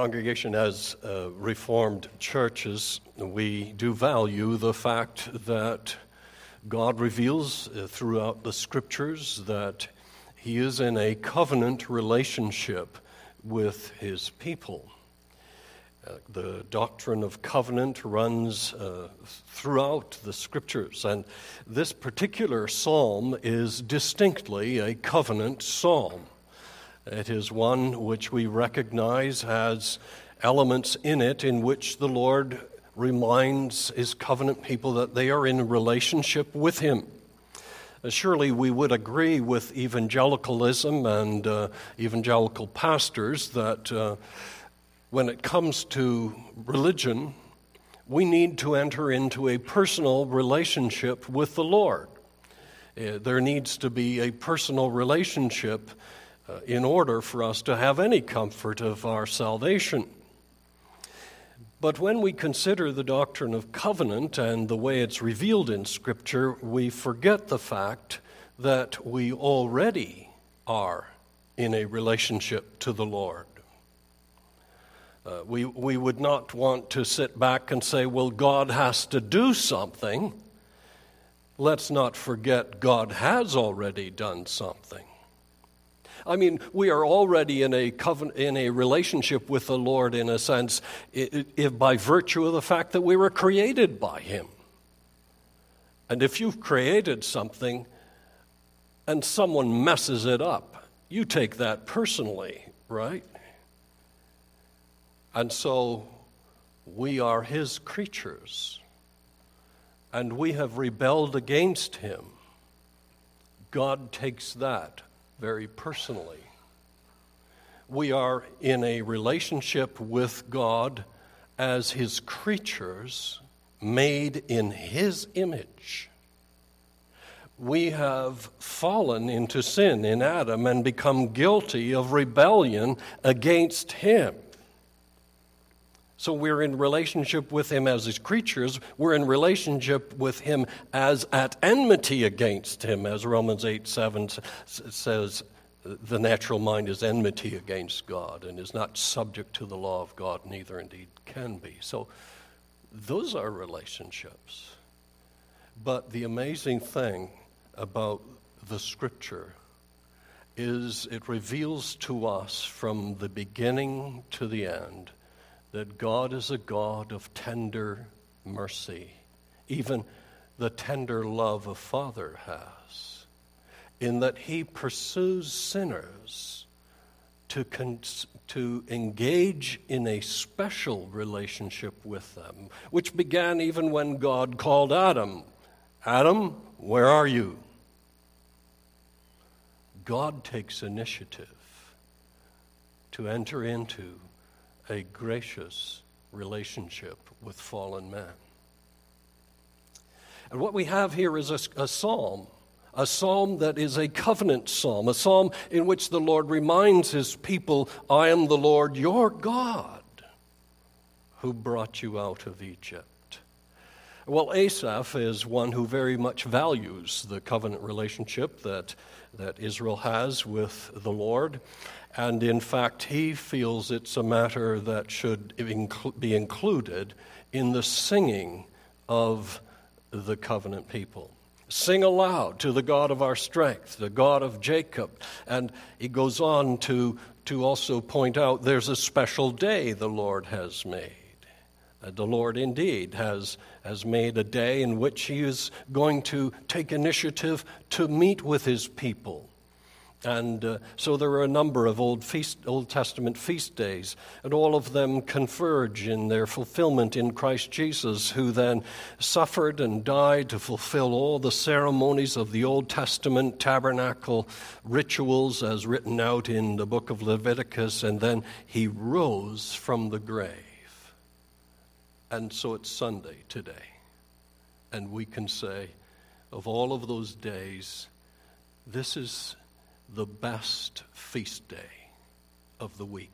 congregation as uh, Reformed churches, we do value the fact that God reveals uh, throughout the scriptures that He is in a covenant relationship with His people. Uh, the doctrine of covenant runs uh, throughout the scriptures, and this particular psalm is distinctly a covenant psalm. It is one which we recognize has elements in it in which the Lord reminds his covenant people that they are in relationship with him. Uh, surely we would agree with evangelicalism and uh, evangelical pastors that uh, when it comes to religion, we need to enter into a personal relationship with the Lord. Uh, there needs to be a personal relationship in order for us to have any comfort of our salvation. But when we consider the doctrine of covenant and the way it's revealed in Scripture, we forget the fact that we already are in a relationship to the Lord. Uh, we, we would not want to sit back and say, well, God has to do something. Let's not forget God has already done something. I mean, we are already in a covenant, in a relationship with the Lord in a sense, if by virtue of the fact that we were created by Him. And if you've created something and someone messes it up, you take that personally, right? And so we are His creatures, and we have rebelled against Him. God takes that very personally. We are in a relationship with God as His creatures made in His image. We have fallen into sin in Adam and become guilty of rebellion against Him. So we're in relationship with him as his creatures. We're in relationship with him as at enmity against him, as Romans 8 7 says, the natural mind is enmity against God and is not subject to the law of God, neither indeed can be. So those are relationships. But the amazing thing about the scripture is it reveals to us from the beginning to the end that God is a God of tender mercy, even the tender love a father has, in that he pursues sinners to, con- to engage in a special relationship with them, which began even when God called Adam Adam, where are you? God takes initiative to enter into a gracious relationship with fallen man. And what we have here is a, a, psalm, a psalm that is a covenant psalm, a psalm in which the Lord reminds his people, I am the Lord your God who brought you out of Egypt. Well, Asaph is one who very much values the covenant relationship that, that Israel has with the Lord. And in fact, he feels it's a matter that should be included in the singing of the covenant people. Sing aloud to the God of our strength, the God of Jacob. And he goes on to, to also point out there's a special day the Lord has made. Uh, the Lord indeed has, has made a day in which he is going to take initiative to meet with his people and uh, so there are a number of Old, feast, Old Testament feast days, and all of them converge in their fulfillment in Christ Jesus, who then suffered and died to fulfill all the ceremonies of the Old Testament tabernacle rituals as written out in the book of Leviticus, and then he rose from the grave. And so it's Sunday today. And we can say, of all of those days, this is the best feast day of the week,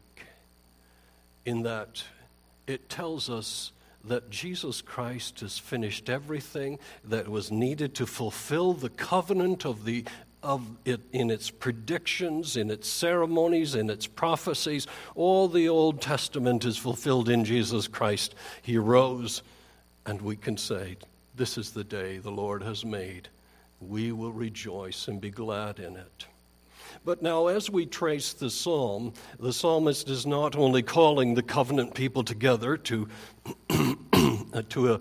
in that it tells us that Jesus Christ has finished everything that was needed to fulfill the covenant of the of it in its predictions, in its ceremonies, in its prophecies. All the Old Testament is fulfilled in Jesus Christ. He rose, and we can say, This is the day the Lord has made. We will rejoice and be glad in it. But now, as we trace the psalm, the psalmist is not only calling the covenant people together to, to a,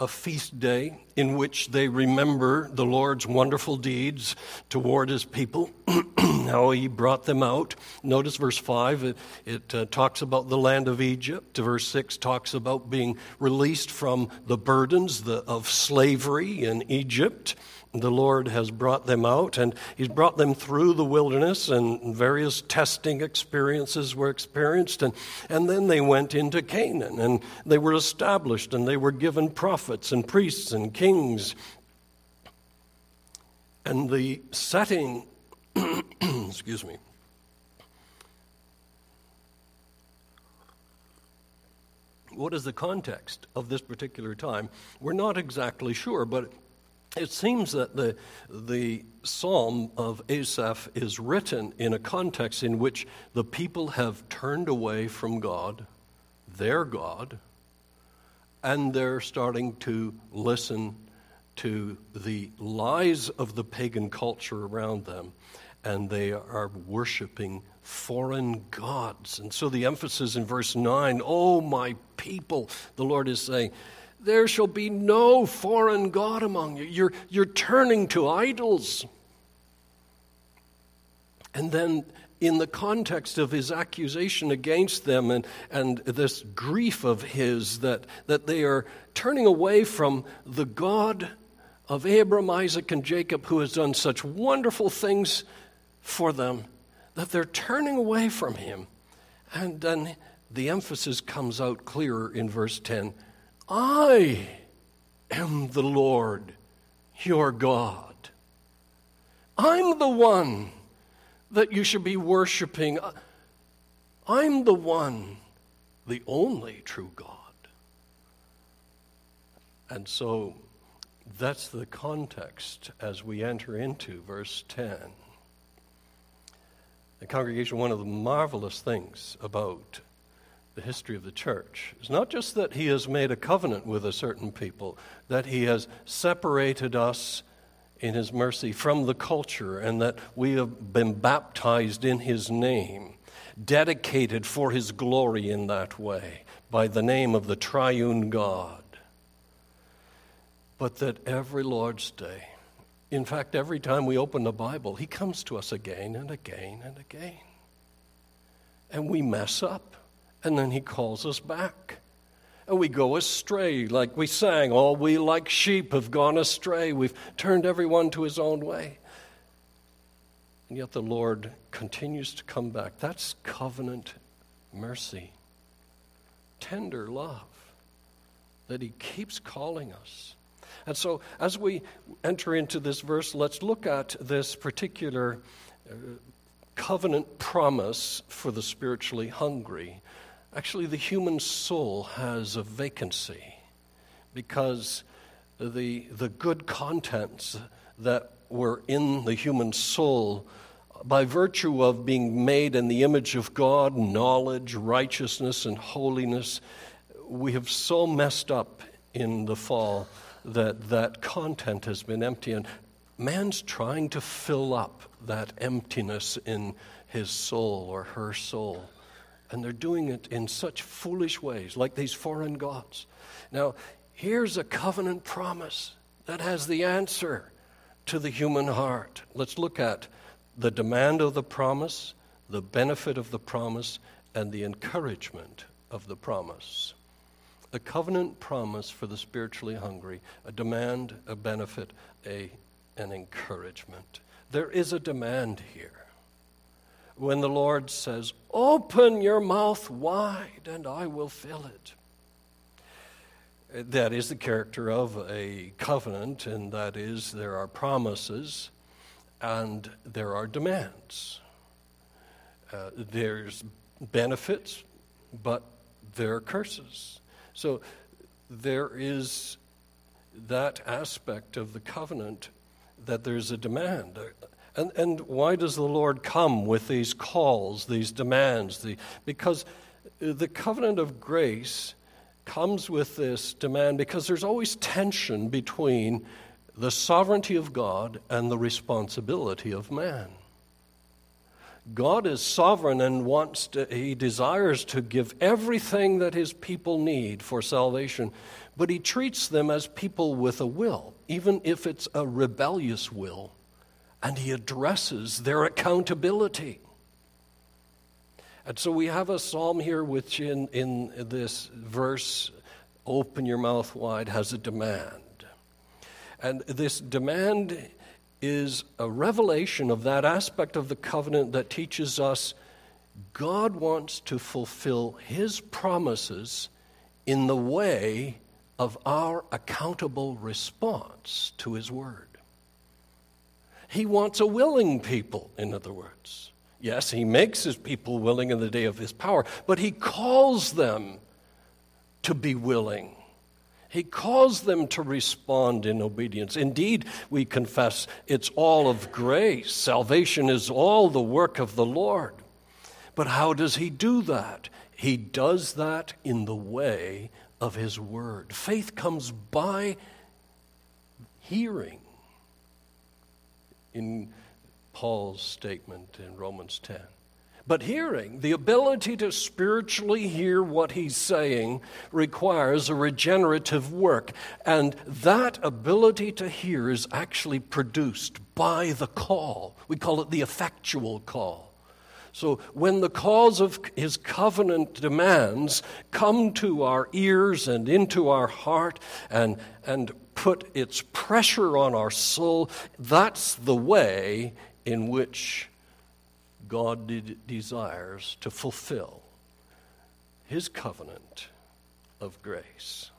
a feast day in which they remember the Lord's wonderful deeds toward his people, how he brought them out. Notice verse 5, it, it uh, talks about the land of Egypt. Verse 6 talks about being released from the burdens the, of slavery in Egypt the Lord has brought them out, and He's brought them through the wilderness, and various testing experiences were experienced. And, and then they went into Canaan, and they were established, and they were given prophets, and priests, and kings. And the setting, excuse me, what is the context of this particular time? We're not exactly sure, but it seems that the, the psalm of Asaph is written in a context in which the people have turned away from God, their God, and they're starting to listen to the lies of the pagan culture around them, and they are worshiping foreign gods. And so the emphasis in verse 9, oh, my people, the Lord is saying, there shall be no foreign God among you. You're, you're turning to idols. And then, in the context of his accusation against them and, and this grief of his, that, that they are turning away from the God of Abram, Isaac, and Jacob, who has done such wonderful things for them, that they're turning away from him. And then the emphasis comes out clearer in verse 10 I am the Lord your God. I'm the one that you should be worshiping. I'm the one, the only true God. And so that's the context as we enter into verse 10. The congregation, one of the marvelous things about the history of the church is not just that he has made a covenant with a certain people, that he has separated us in his mercy from the culture, and that we have been baptized in his name, dedicated for his glory in that way, by the name of the triune God. But that every Lord's Day, in fact, every time we open the Bible, he comes to us again and again and again. And we mess up and then he calls us back. And we go astray, like we sang, all we like sheep have gone astray. We've turned everyone to his own way. And yet the Lord continues to come back. That's covenant mercy, tender love that he keeps calling us. And so, as we enter into this verse, let's look at this particular uh, covenant promise for the spiritually hungry. Actually, the human soul has a vacancy because the, the good contents that were in the human soul, by virtue of being made in the image of God, knowledge, righteousness, and holiness, we have so messed up in the fall that that content has been empty. And man's trying to fill up that emptiness in his soul or her soul. And they're doing it in such foolish ways, like these foreign gods. Now, here's a covenant promise that has the answer to the human heart. Let's look at the demand of the promise, the benefit of the promise, and the encouragement of the promise. A covenant promise for the spiritually hungry, a demand, a benefit, a, an encouragement. There is a demand here when the Lord says, Open your mouth wide and I will fill it. That is the character of a covenant, and that is there are promises and there are demands. Uh, there's benefits, but there are curses. So there is that aspect of the covenant that there's a demand. And, and why does the Lord come with these calls, these demands? The, because the covenant of grace comes with this demand because there's always tension between the sovereignty of God and the responsibility of man. God is sovereign and wants to, he desires to give everything that his people need for salvation, but he treats them as people with a will, even if it's a rebellious will, and he addresses their accountability. And so we have a psalm here which, in, in this verse, open your mouth wide, has a demand. And this demand is a revelation of that aspect of the covenant that teaches us God wants to fulfill His promises in the way of our accountable response to His word. He wants a willing people, in other words. Yes, He makes His people willing in the day of His power, but He calls them to be willing. He calls them to respond in obedience. Indeed, we confess it's all of grace. Salvation is all the work of the Lord. But how does He do that? He does that in the way of His Word. Faith comes by hearing. In Paul's statement in Romans 10. But hearing, the ability to spiritually hear what he's saying, requires a regenerative work. And that ability to hear is actually produced by the call. We call it the effectual call. So when the calls of his covenant demands come to our ears and into our heart and, and put its pressure on our soul, that's the way in which God did, desires to fulfill his covenant of grace.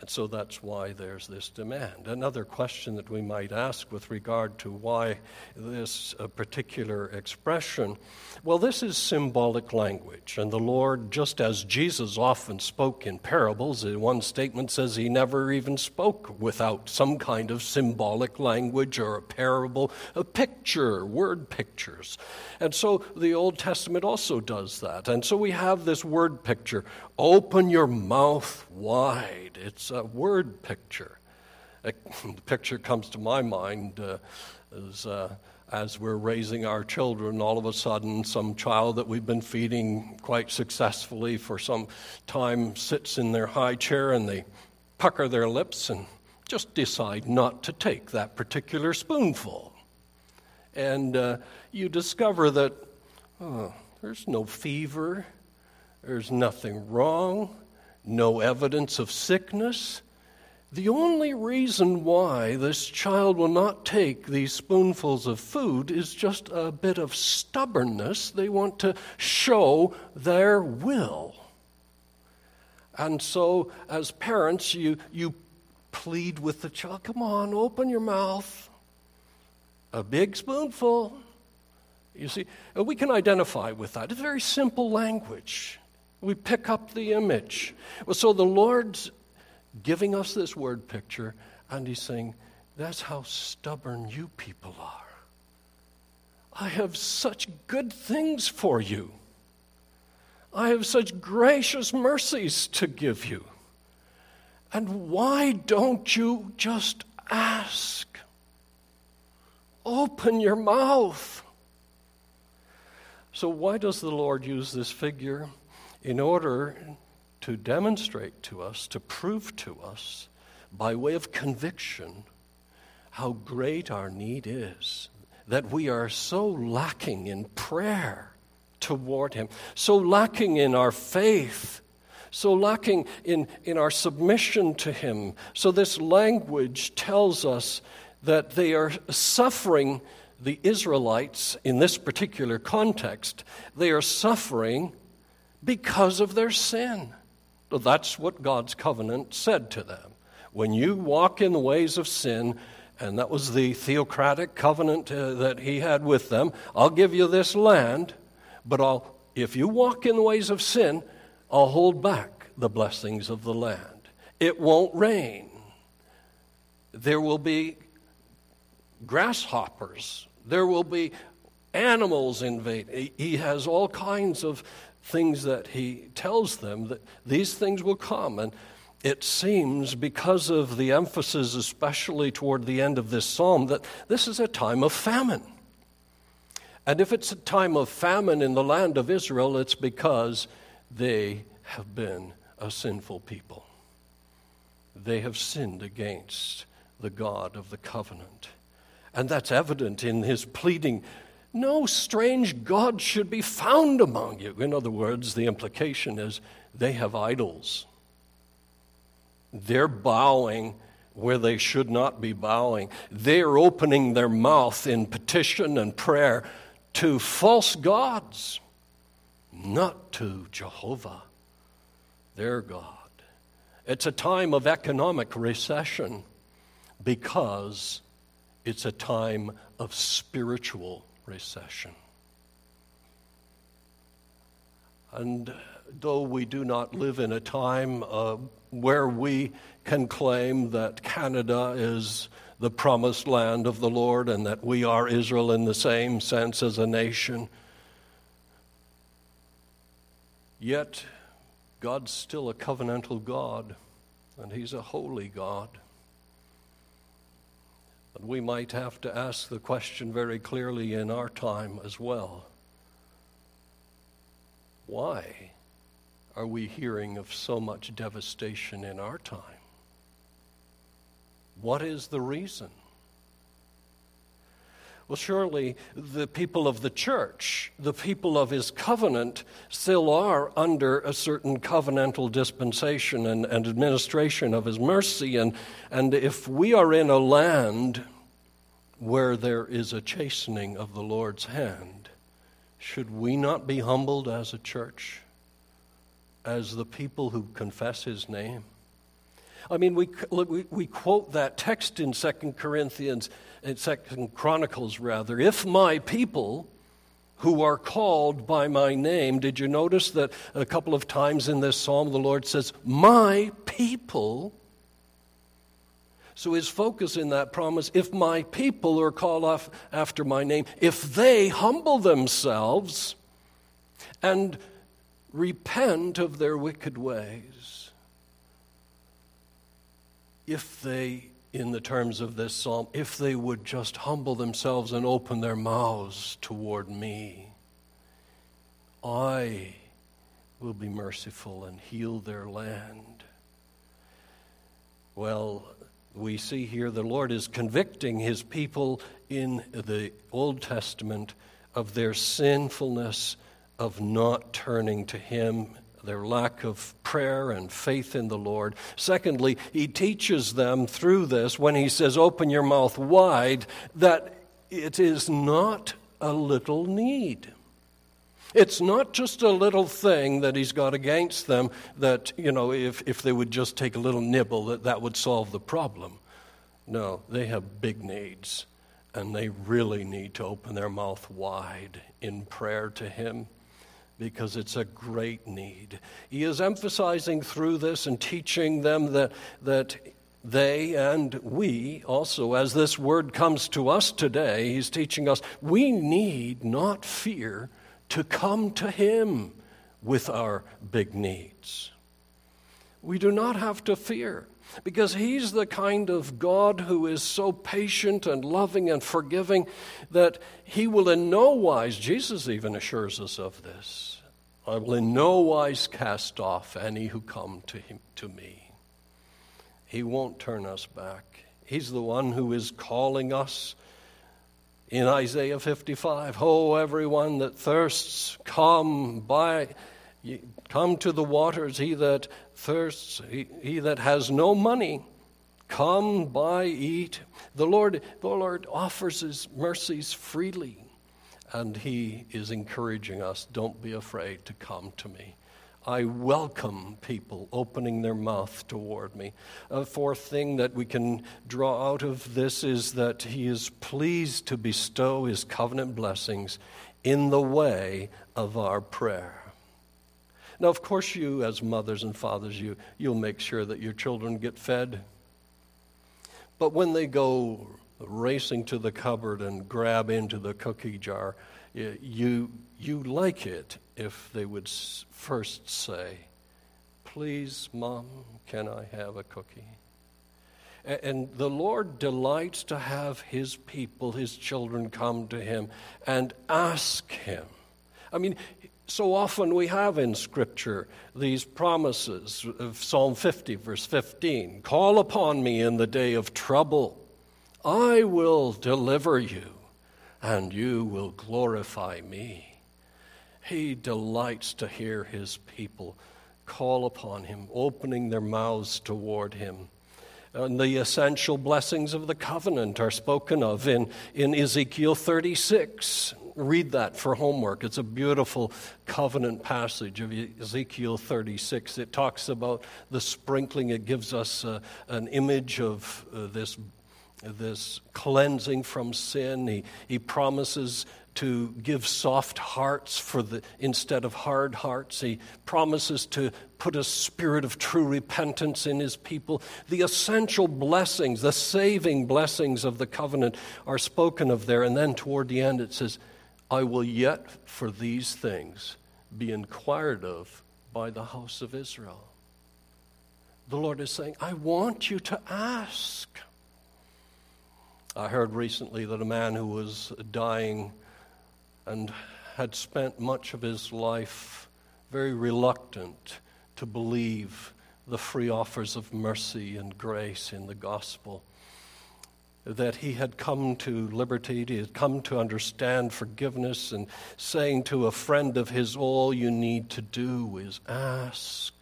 And so that's why there's this demand. Another question that we might ask with regard to why this uh, particular expression well, this is symbolic language. And the Lord, just as Jesus often spoke in parables, in one statement says he never even spoke without some kind of symbolic language or a parable, a picture, word pictures. And so the Old Testament also does that. And so we have this word picture open your mouth wide. It's a word picture. The picture comes to my mind uh, as, uh, as we're raising our children, all of a sudden, some child that we've been feeding quite successfully for some time sits in their high chair and they pucker their lips and just decide not to take that particular spoonful. And uh, you discover that oh, there's no fever, there's nothing wrong, no evidence of sickness. The only reason why this child will not take these spoonfuls of food is just a bit of stubbornness. They want to show their will. And so, as parents, you, you plead with the child come on, open your mouth. A big spoonful. You see, we can identify with that. It's very simple language. We pick up the image. Well, so the Lord's giving us this word picture, and He's saying, That's how stubborn you people are. I have such good things for you. I have such gracious mercies to give you. And why don't you just ask? Open your mouth. So, why does the Lord use this figure? In order to demonstrate to us, to prove to us, by way of conviction, how great our need is, that we are so lacking in prayer toward Him, so lacking in our faith, so lacking in, in our submission to Him. So, this language tells us that they are suffering, the Israelites, in this particular context, they are suffering because of their sin. That's what God's covenant said to them. When you walk in the ways of sin, and that was the theocratic covenant uh, that he had with them, I'll give you this land, but I'll, if you walk in the ways of sin, I'll hold back the blessings of the land. It won't rain. There will be grasshoppers. There will be animals invade. He has all kinds of things that he tells them that these things will come. And it seems, because of the emphasis, especially toward the end of this psalm, that this is a time of famine. And if it's a time of famine in the land of Israel, it's because they have been a sinful people. They have sinned against the God of the covenant. And that's evident in his pleading no strange God should be found among you. In other words, the implication is they have idols. They're bowing where they should not be bowing. They're opening their mouth in petition and prayer to false gods, not to Jehovah, their God. It's a time of economic recession because it's a time of spiritual recession. And though we do not live in a time uh, where we can claim that Canada is the promised land of the Lord and that we are Israel in the same sense as a nation, yet God's still a covenantal God and He's a holy God. And we might have to ask the question very clearly in our time as well why are we hearing of so much devastation in our time? What is the reason? Well, surely the people of the church, the people of his covenant, still are under a certain covenantal dispensation and, and administration of his mercy. And, and if we are in a land where there is a chastening of the Lord's hand, should we not be humbled as a church, as the people who confess his name? I mean, we, we, we quote that text in Second Corinthians, in Second Chronicles, rather. If my people who are called by my name, did you notice that a couple of times in this psalm the Lord says, My people so his focus in that promise if my people are called off after my name, if they humble themselves and repent of their wicked ways, if they, in the terms of this psalm, if they would just humble themselves and open their mouths toward me, I will be merciful and heal their land. Well, we see here the Lord is convicting his people in the Old Testament of their sinfulness of not turning to him, their lack of prayer and faith in the Lord. Secondly, he teaches them through this when he says, Open your mouth wide, that it is not a little need. It's not just a little thing that he's got against them that, you know, if, if they would just take a little nibble, that that would solve the problem. No, they have big needs, and they really need to open their mouth wide in prayer to him because it's a great need. He is emphasizing through this and teaching them that, that they and we also, as this word comes to us today, he's teaching us we need not fear to come to Him with our big needs. We do not have to fear because He's the kind of God who is so patient and loving and forgiving that He will in no wise, Jesus even assures us of this, I will in no wise cast off any who come to, him, to me. He won't turn us back. He's the one who is calling us in Isaiah 55 Oh, everyone that thirsts, come by. Come to the waters, he that thirsts, he, he that has no money, come buy, eat. The Lord, the Lord offers his mercies freely, and he is encouraging us don't be afraid to come to me. I welcome people opening their mouth toward me. A fourth thing that we can draw out of this is that He is pleased to bestow His covenant blessings in the way of our prayer. Now, of course, you, as mothers and fathers, you, you'll make sure that your children get fed. But when they go racing to the cupboard and grab into the cookie jar. You, you like it if they would first say, Please, Mom, can I have a cookie? And the Lord delights to have His people, His children, come to Him and ask Him. I mean, so often we have in Scripture these promises of Psalm 50, verse 15 Call upon me in the day of trouble, I will deliver you, and you will glorify me. He delights to hear his people call upon him, opening their mouths toward him. And the essential blessings of the covenant are spoken of in, in Ezekiel 36 read that for homework. It's a beautiful covenant passage of Ezekiel 36. It talks about the sprinkling, it gives us uh, an image of uh, this, this cleansing from sin. He, he promises to give soft hearts for the, instead of hard hearts. He promises to put a spirit of true repentance in his people. The essential blessings, the saving blessings of the covenant are spoken of there. And then toward the end it says, I will yet for these things be inquired of by the house of Israel. The Lord is saying, I want you to ask. I heard recently that a man who was dying and had spent much of his life very reluctant to believe the free offers of mercy and grace in the gospel that he had come to liberty, he had come to understand forgiveness, and saying to a friend of his, All you need to do is ask.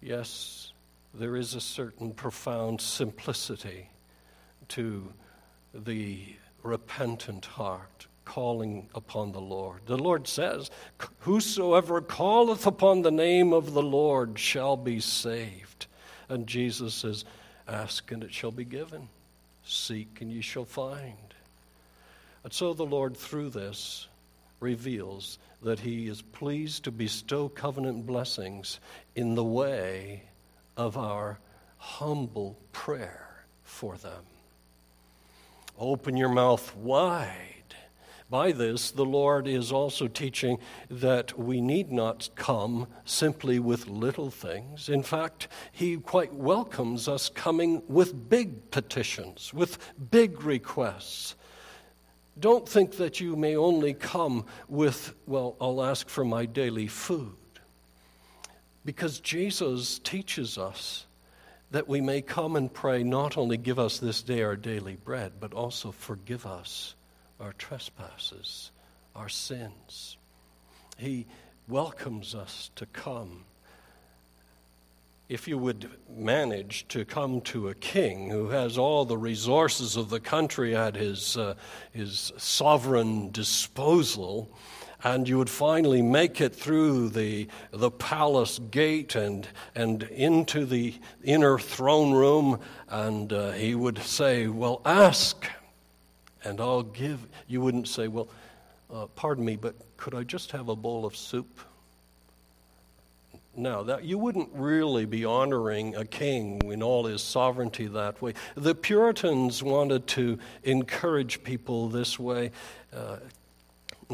Yes, there is a certain profound simplicity to the repentant heart calling upon the Lord. The Lord says, Whosoever calleth upon the name of the Lord shall be saved. And Jesus says, Ask and it shall be given. Seek and ye shall find. And so the Lord, through this, reveals that He is pleased to bestow covenant blessings in the way of our humble prayer for them. Open your mouth wide by this, the Lord is also teaching that we need not come simply with little things. In fact, He quite welcomes us coming with big petitions, with big requests. Don't think that you may only come with, well, I'll ask for my daily food. Because Jesus teaches us that we may come and pray, not only give us this day our daily bread, but also forgive us our trespasses, our sins. He welcomes us to come. If you would manage to come to a king who has all the resources of the country at his, uh, his sovereign disposal, and you would finally make it through the, the palace gate and, and into the inner throne room, and uh, he would say, Well, ask and I'll give. You wouldn't say, Well, uh, pardon me, but could I just have a bowl of soup? No, that you wouldn't really be honoring a king in all his sovereignty that way. The Puritans wanted to encourage people this way. Uh,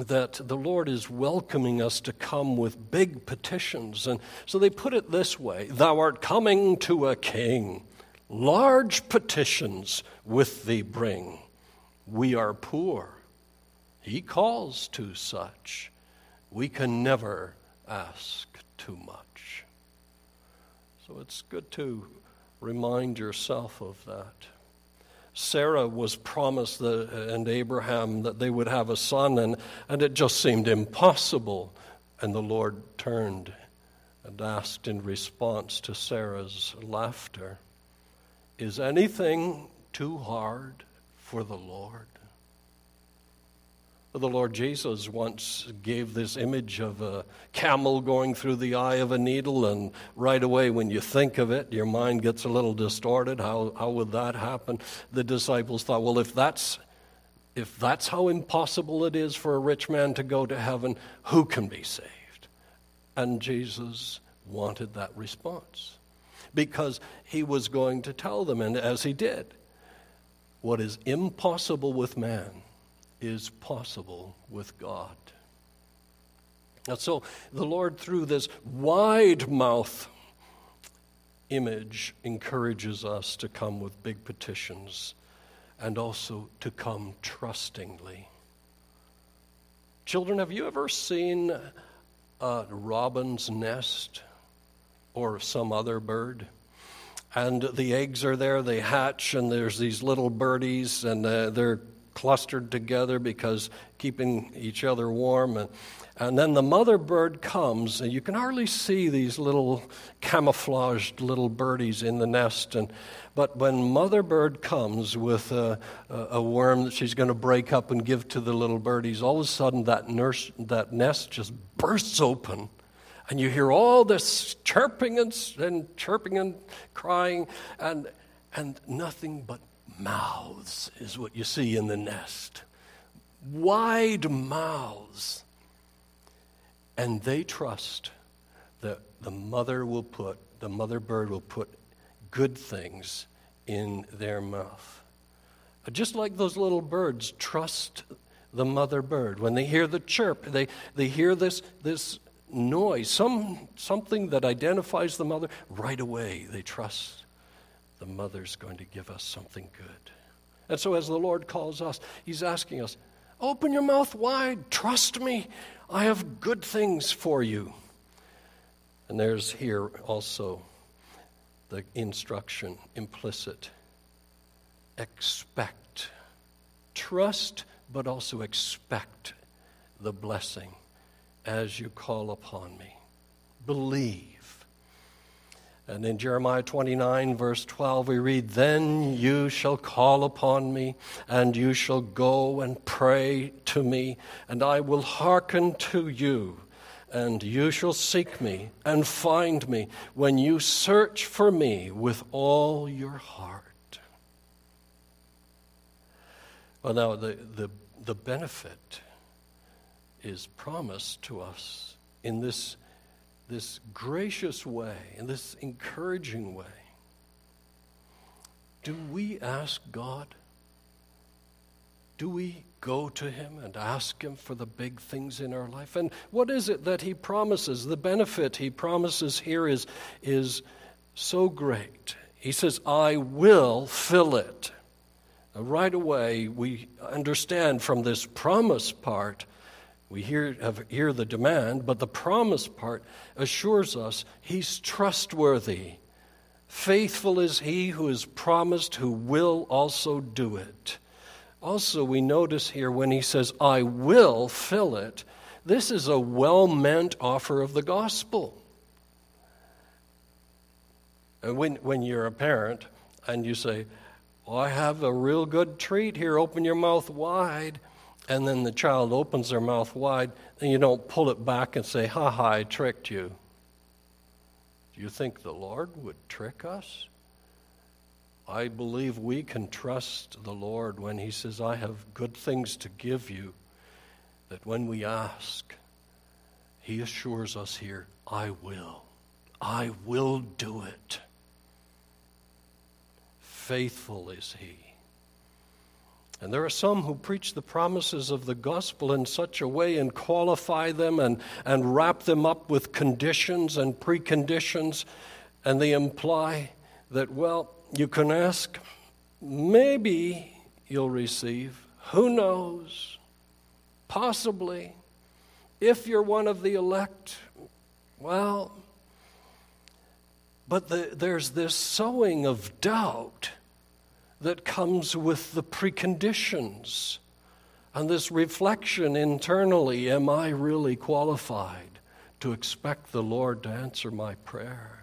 that the Lord is welcoming us to come with big petitions. And so they put it this way Thou art coming to a king, large petitions with thee bring we are poor. He calls to such. We can never ask too much. So it's good to remind yourself of that. Sarah was promised and Abraham that they would have a son, and, and it just seemed impossible. And the Lord turned and asked in response to Sarah's laughter Is anything too hard for the Lord. The Lord Jesus once gave this image of a camel going through the eye of a needle, and right away, when you think of it, your mind gets a little distorted. How, how would that happen? The disciples thought, well, if that's, if that's how impossible it is for a rich man to go to heaven, who can be saved? And Jesus wanted that response. because he was going to tell them, and as he did, what is impossible with man is possible with God. And so the Lord, through this wide mouth image, encourages us to come with big petitions and also to come trustingly. Children, have you ever seen a robin's nest or some other bird? And the eggs are there, they hatch, and there's these little birdies, and uh, they're clustered together because keeping each other warm. And, and then the mother bird comes, and you can hardly see these little camouflaged little birdies in the nest. And, but when mother bird comes with a, a worm that she's going to break up and give to the little birdies, all of a sudden that, nurse, that nest just bursts open. And you hear all this chirping and, and chirping and crying, and, and nothing but mouths is what you see in the nest. Wide mouths and they trust that the mother will put, the mother bird will put good things in their mouth. Uh, just like those little birds trust the mother bird. When they hear the chirp, they, they hear this, this noise, some, something that identifies the mother, right away they trust the mother's going to give us something good. And so, as the Lord calls us, He's asking us, Open your mouth wide, trust me. I have good things for you. And there's here also the instruction implicit expect. Trust, but also expect the blessing as you call upon me. Believe. And in Jeremiah 29, verse 12, we read, Then you shall call upon me, and you shall go and pray to me, and I will hearken to you. And you shall seek me and find me when you search for me with all your heart. Well, now, the, the, the benefit is promised to us in this this gracious way, in this encouraging way, do we ask God? Do we go to Him and ask Him for the big things in our life? And what is it that He promises? The benefit He promises here is, is so great. He says, I will fill it. Right away, we understand from this promise part we hear, hear the demand, but the promise part assures us he's trustworthy. Faithful is he who is promised, who will also do it. Also, we notice here when he says, I will fill it, this is a well meant offer of the gospel. And when, when you're a parent and you say, I have a real good treat here, open your mouth wide and then the child opens their mouth wide, and you don't pull it back and say, Ha ha, I tricked you. Do you think the Lord would trick us? I believe we can trust the Lord when He says, I have good things to give you, that when we ask, He assures us here, I will. I will do it. Faithful is He. And there are some who preach the promises of the gospel in such a way and qualify them and, and wrap them up with conditions and preconditions, and they imply that, well, you can ask, maybe you'll receive, who knows, possibly, if you're one of the elect, well, but the, there's this sowing of doubt that comes with the preconditions and this reflection internally am I really qualified to expect the Lord to answer my prayer?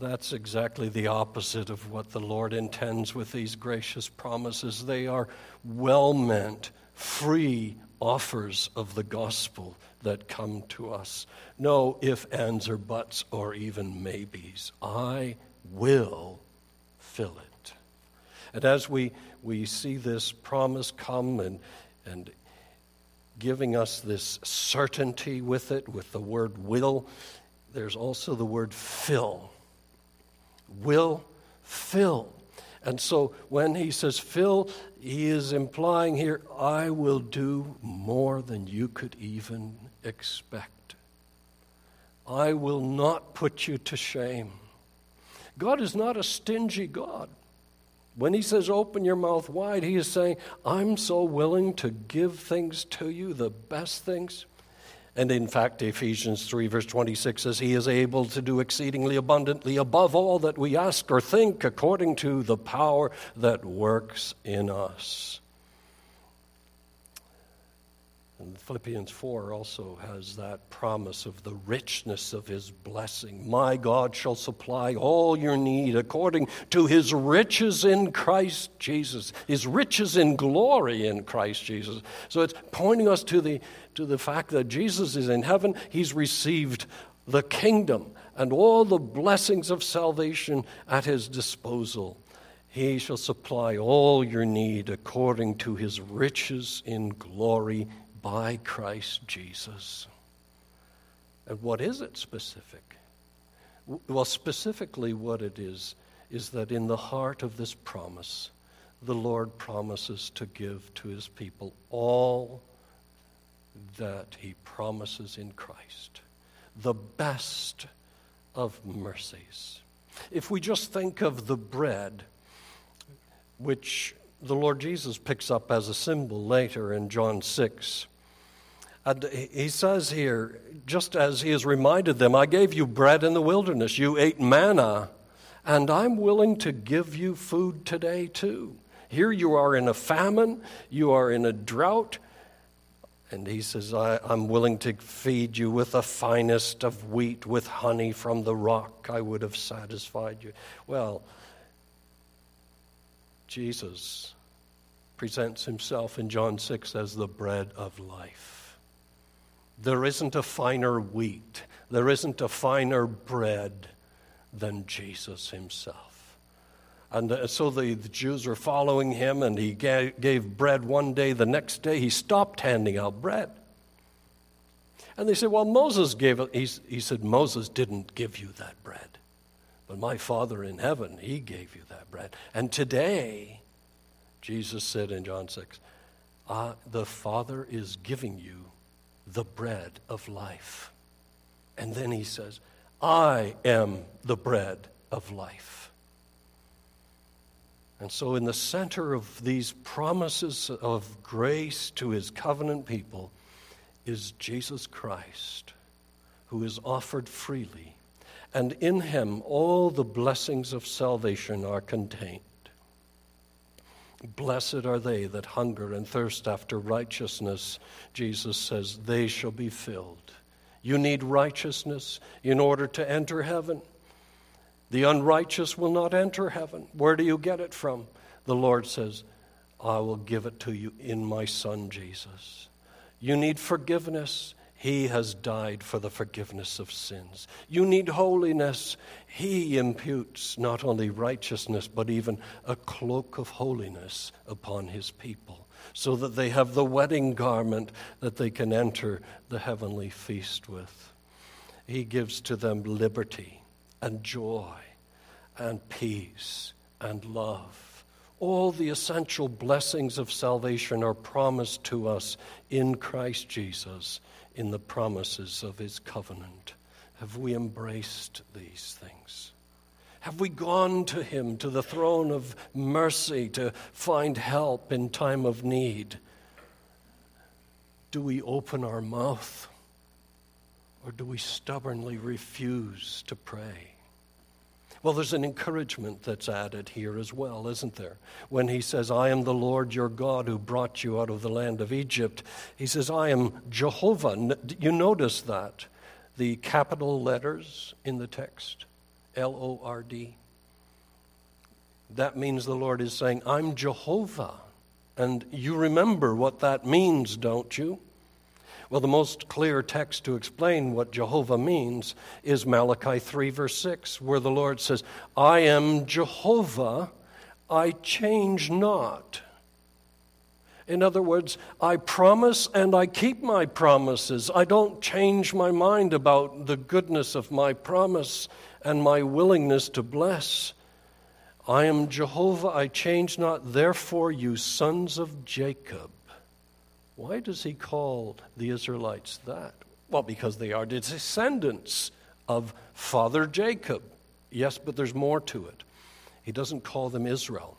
That's exactly the opposite of what the Lord intends with these gracious promises. They are well meant, free offers of the gospel that come to us. No if, ands, or buts, or even maybes. I will fill it. And as we, we see this promise come and, and giving us this certainty with it, with the word will, there's also the word fill. will fill. And so when he says fill, he is implying here, I will do more than you could even expect. I will not put you to shame. God is not a stingy God. When he says, open your mouth wide, he is saying, I'm so willing to give things to you, the best things. And in fact, Ephesians 3, verse 26 says, He is able to do exceedingly abundantly above all that we ask or think, according to the power that works in us. And Philippians 4 also has that promise of the richness of his blessing. My God shall supply all your need according to his riches in Christ Jesus, his riches in glory in Christ Jesus. So it's pointing us to the, to the fact that Jesus is in heaven, he's received the kingdom and all the blessings of salvation at his disposal. He shall supply all your need according to his riches in glory by Christ Jesus. And what is it specific? Well, specifically, what it is, is that in the heart of this promise, the Lord promises to give to his people all that he promises in Christ, the best of mercies. If we just think of the bread, which the Lord Jesus picks up as a symbol later in John 6, and he says here, just as he has reminded them, I gave you bread in the wilderness, you ate manna, and I'm willing to give you food today too. Here you are in a famine, you are in a drought, and he says, I, am willing to feed you with the finest of wheat, with honey from the rock. I would have satisfied you. Well, Jesus presents himself in John 6 as the bread of life. There isn't a finer wheat, there isn't a finer bread than Jesus himself. And uh, so the, the, Jews were following him, and he gave, gave bread one day. The next day, he stopped handing out bread. And they said, Well, Moses gave it. He, he said, Moses didn't give you that bread. But my Father in heaven, he gave you that bread. And today, Jesus said in John 6, uh, the Father is giving you the bread of life. And then he says, I am the bread of life. And so, in the center of these promises of grace to his covenant people is Jesus Christ, who is offered freely. And in him, all the blessings of salvation are contained. Blessed are they that hunger and thirst after righteousness, Jesus says, they shall be filled. You need righteousness in order to enter heaven. The unrighteous will not enter heaven. Where do you get it from? The Lord says, I will give it to you in my Son Jesus. You need forgiveness. He has died for the forgiveness of sins. You need holiness. He imputes not only righteousness, but even a cloak of holiness upon his people, so that they have the wedding garment that they can enter the heavenly feast with. He gives to them liberty and joy and peace and love. All the essential blessings of salvation are promised to us in Christ Jesus in the promises of his covenant? Have we embraced these things? Have we gone to him, to the throne of mercy, to find help in time of need? Do we open our mouth or do we stubbornly refuse to pray? Well, there's an encouragement that's added here as well, isn't there? When he says, I am the Lord your God who brought you out of the land of Egypt, he says, I am Jehovah. You notice that? The capital letters in the text L O R D. That means the Lord is saying, I'm Jehovah. And you remember what that means, don't you? Well, the most clear text to explain what Jehovah means is Malachi 3, verse 6, where the Lord says, I am Jehovah, I change not. In other words, I promise and I keep my promises. I don't change my mind about the goodness of my promise and my willingness to bless. I am Jehovah, I change not. Therefore, you sons of Jacob. Why does he call the Israelites that? Well, because they are descendants of Father Jacob. Yes, but there's more to it. He doesn't call them Israel.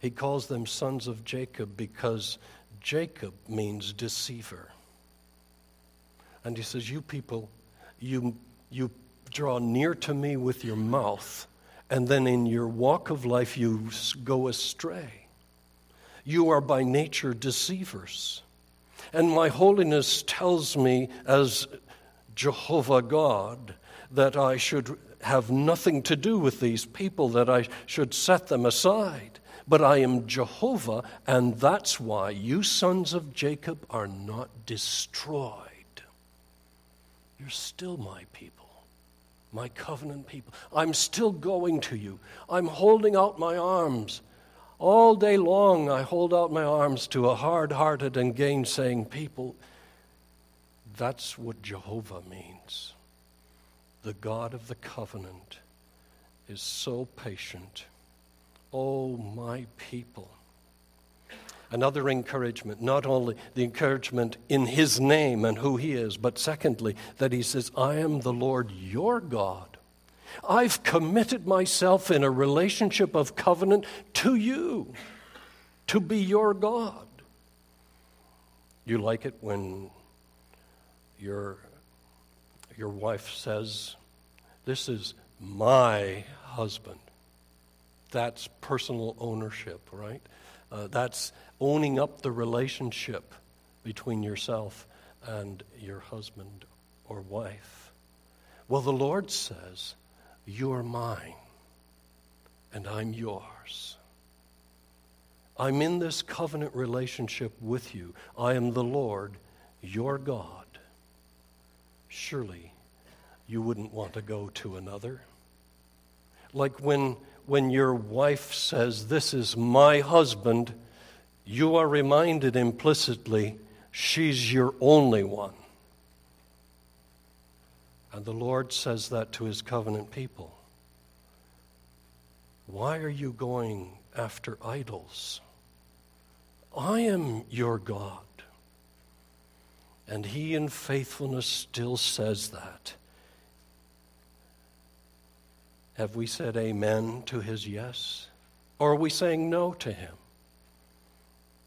He calls them sons of Jacob because Jacob means deceiver. And he says, You people, you, you draw near to me with your mouth, and then in your walk of life you go astray. You are by nature deceivers. And my holiness tells me, as Jehovah God, that I should have nothing to do with these people, that I should set them aside but I am Jehovah, and that's why you sons of Jacob are not destroyed. You're still my people, my covenant people. I'm still going to you. I'm holding out my arms. All day long, I hold out my arms to a hard hearted and gainsaying people. That's what Jehovah means. The God of the covenant is so patient. Oh, my people. Another encouragement, not only the encouragement in his name and who he is, but secondly, that he says, I am the Lord your God. I've committed myself in a relationship of covenant to you, to be your God. You like it when your, your wife says, This is my husband. That's personal ownership, right? Uh, that's owning up the relationship between yourself and your husband or wife. Well, the Lord says, You're mine, and I'm yours. I'm in this covenant relationship with you. I am the Lord, your God. Surely you wouldn't want to go to another. Like when when your wife says, This is my husband, you are reminded implicitly, she's your only one. And the Lord says that to his covenant people. Why are you going after idols? I am your God. And he in faithfulness still says that. Have we said amen to his yes? Or are we saying no to him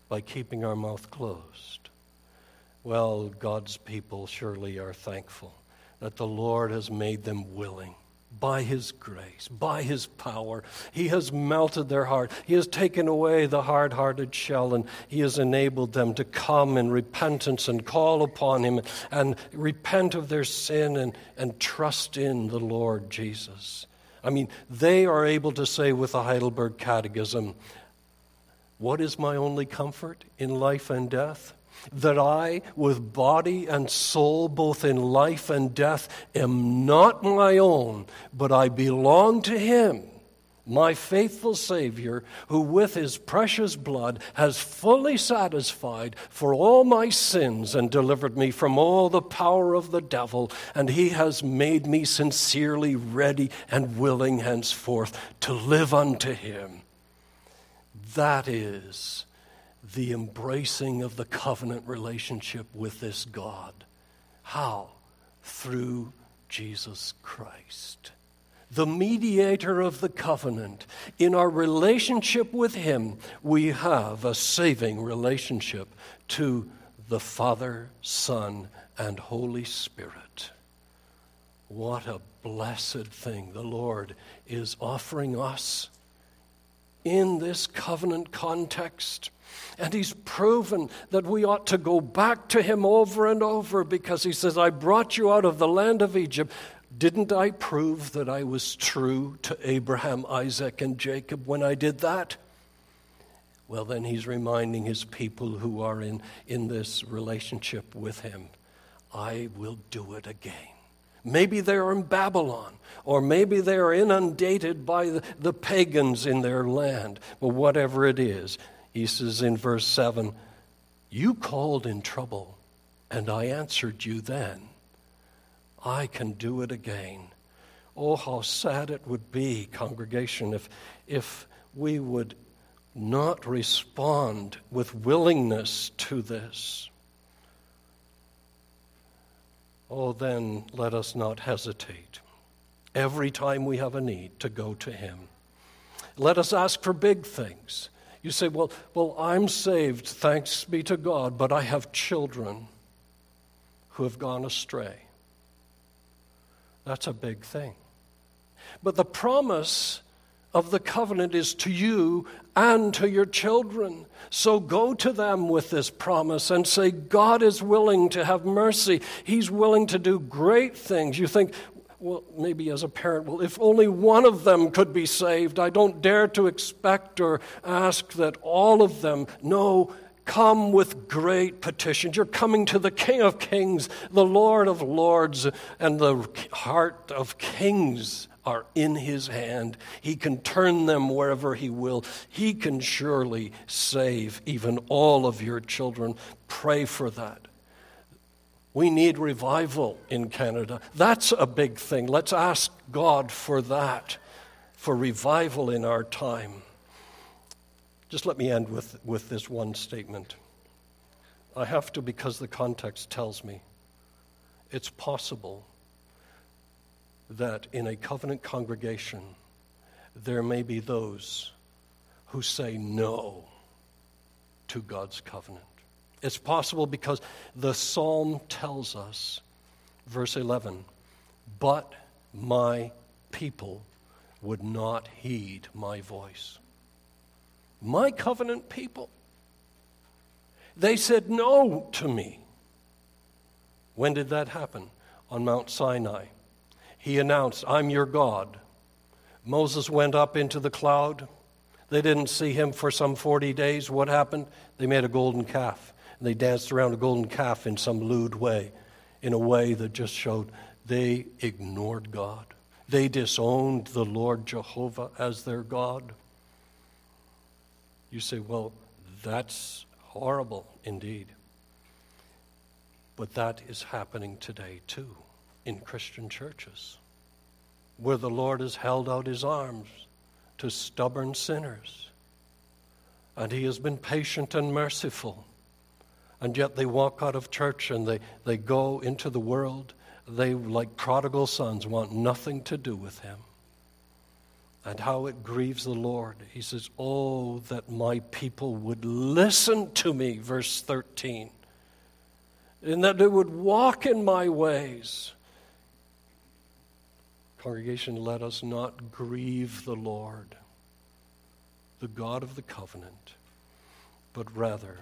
by keeping our mouth closed? Well, God's people surely are thankful that the Lord has made them willing by his grace, by his power. He has melted their heart. He has taken away the hard hearted shell, and he has enabled them to come in repentance and call upon him and repent of their sin and, and trust in the Lord Jesus. I mean, they are able to say with the Heidelberg Catechism, What is my only comfort in life and death? That I, with body and soul, both in life and death, am not my own, but I belong to Him my faithful Savior, who with his precious blood has fully satisfied for all my sins and delivered me from all the power of the devil, and he has made me sincerely ready and willing henceforth to live unto him. That is the embracing of the covenant relationship with this God. How? Through Jesus Christ the mediator of the covenant. In our relationship with Him, we have a saving relationship to the Father, Son, and Holy Spirit. What a blessed thing the Lord is offering us in this covenant context. And he's proven that we ought to go back to him over and over because he says, I brought you out of the land of Egypt didn't I prove that I was true to Abraham, Isaac, and Jacob when I did that? Well, then he's reminding his people who are in, in this relationship with him I will do it again. Maybe they're in Babylon, or maybe they are inundated by the, the pagans in their land, but whatever it is, He says in verse 7 You called in trouble, and I answered you then. I can do it again. Oh, how sad it would be, congregation, if, if we would not respond with willingness to this. Oh, then let us not hesitate every time we have a need to go to Him. Let us ask for big things. You say, well, well, I'm saved, thanks be to God, but I have children who have gone astray. That's a big thing. But the promise of the covenant is to you and to your children. So go to them with this promise and say, God is willing to have mercy. He's willing to do great things. You think, well, maybe as a parent, well, if only one of them could be saved, I don't dare to expect or ask that all of them. No, come with great petitions. You're coming to the King of Kings, the Lord of Lords, and the heart of kings are in his hand. He can turn them wherever he will. He can surely save even all of your children. Pray for that. We need revival in Canada. That's a big thing. Let's ask God for that, for revival in our time. Just let me end with, with this one statement. I have to because the context tells me it's possible that in a covenant congregation, there may be those who say no to God's covenant. It's possible because the psalm tells us, verse 11, but my people would not heed my voice. My covenant people. They said no to me. When did that happen? On Mount Sinai he announced, I'm your God. Moses went up into the cloud. They didn't see him for some 40 days. What happened? They made a golden calf. And they danced around a golden calf in some lewd way, in a way that just showed they ignored God. They disowned the Lord Jehovah as their God. You say, well, that's horrible indeed. But that is happening today too in Christian churches, where the Lord has held out his arms to stubborn sinners. And he has been patient and merciful. And yet they walk out of church and they, they go into the world. They, like prodigal sons, want nothing to do with him. And how it grieves the Lord. He says, Oh, that my people would listen to me, verse 13, and that they would walk in my ways. Congregation, let us not grieve the Lord, the God of the covenant, but rather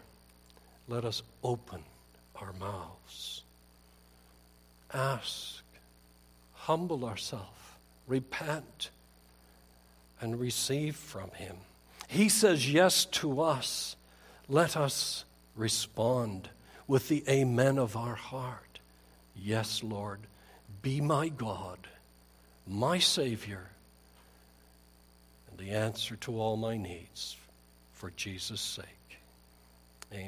let us open our mouths, ask, humble ourselves, repent, and receive from Him. He says yes to us. Let us respond with the amen of our heart. Yes, Lord, be my God my Savior, and the answer to all my needs for Jesus' sake.